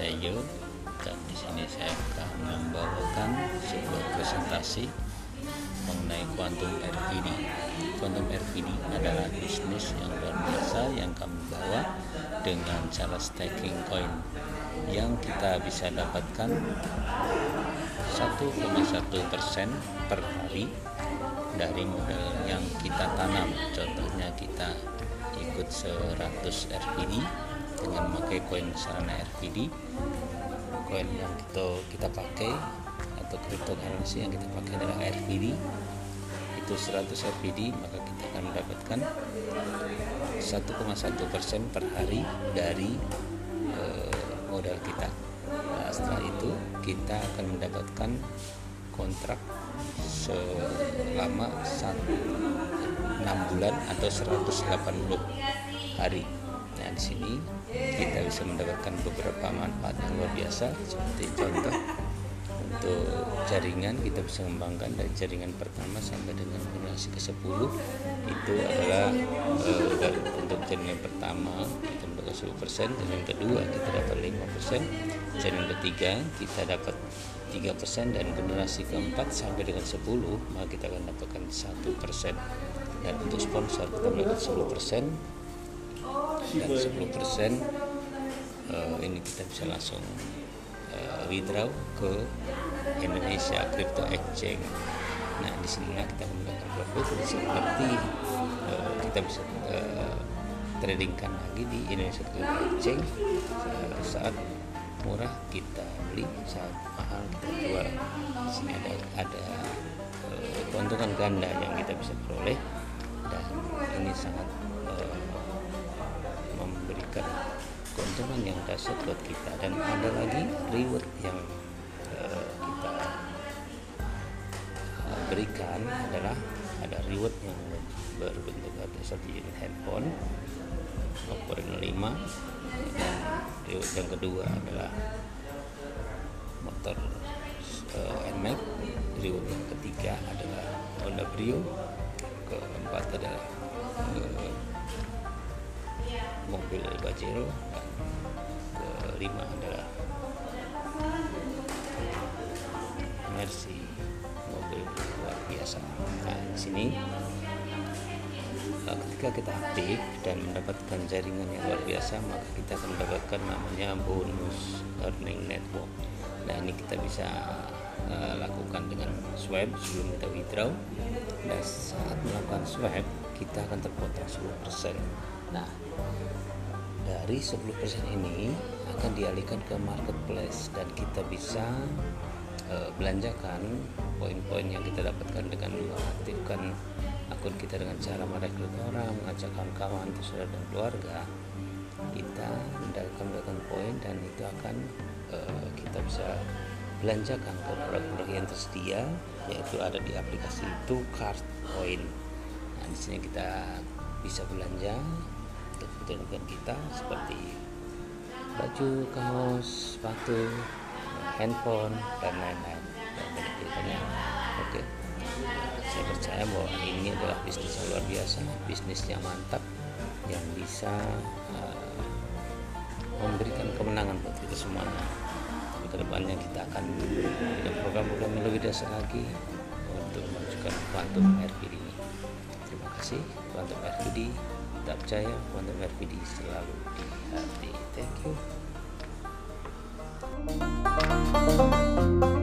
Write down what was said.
dan di sini saya akan membawakan sebuah presentasi mengenai quantum RVD. Quantum RVD adalah bisnis yang luar biasa yang kami bawa dengan cara staking coin yang kita bisa dapatkan 1,1 persen per hari dari modal yang kita tanam. Contohnya kita ikut 100 RVD dengan memakai koin sarana RVD koin yang kita kita pakai atau cryptocurrency yang kita pakai adalah RVD itu 100 RVD maka kita akan mendapatkan 1,1 persen per hari dari uh, modal kita. Nah, setelah itu kita akan mendapatkan kontrak selama 1, 6 bulan atau 180 hari. Nah, di sini kita bisa mendapatkan beberapa manfaat yang luar biasa seperti contoh untuk jaringan kita bisa mengembangkan dari jaringan pertama sampai dengan generasi ke-10 itu adalah uh, untuk jaringan pertama kita mendapatkan 10% jaringan kedua kita dapat 5% jaringan ketiga kita dapat 3% dan generasi keempat sampai dengan 10 maka kita akan dapatkan 1% dan untuk sponsor kita mendapatkan 10% dan 10 persen uh, ini kita bisa langsung uh, withdraw ke Indonesia Crypto Exchange. Nah di sini kita menggunakan profit seperti uh, kita bisa uh, tradingkan lagi di Indonesia Crypto Exchange. Uh, saat murah kita beli saat mahal kita jual. Di sini ada ada uh, keuntungan ganda yang kita bisa peroleh. Dan ini sangat keuntungan yang dasar buat kita. Dan ada lagi reward yang uh, kita uh, berikan adalah ada reward yang berbentuk ada satu unit handphone Oppo Reno 5 dan reward yang kedua adalah motor uh, NMAX reward yang ketiga adalah Honda Brio. Keempat adalah uh, mobil Pajero dan kelima adalah Mercy mobil luar biasa. Nah di sini eh, ketika kita aktif dan mendapatkan jaringan yang luar biasa maka kita akan mendapatkan namanya bonus earning network. Nah ini kita bisa uh, lakukan dengan swipe sebelum kita withdraw. Dan saat melakukan swipe kita akan terpotong 10% nah. Dari 10% ini akan dialihkan ke marketplace dan kita bisa uh, belanjakan poin-poin yang kita dapatkan dengan mengaktifkan akun kita dengan cara merekrut orang, mengajak kawan-kawan, saudara dan keluarga kita mendapatkan poin dan itu akan uh, kita bisa belanjakan ke produk-produk yang tersedia yaitu ada di aplikasi itu card point nah di sini kita bisa belanja kebutuhan kita seperti baju, kaos, sepatu, handphone dan lain-lain. Dan benefitnya oke. Saya percaya bahwa ini adalah bisnis yang luar biasa bisnis yang mantap yang bisa uh, memberikan kemenangan buat kita semuanya ke depannya kita akan punya program-program yang lebih dasar lagi untuk menunjukkan quantum RPD ini. Terima kasih quantum RPD tak percaya untuk RVD selalu di hati. Thank you thank you.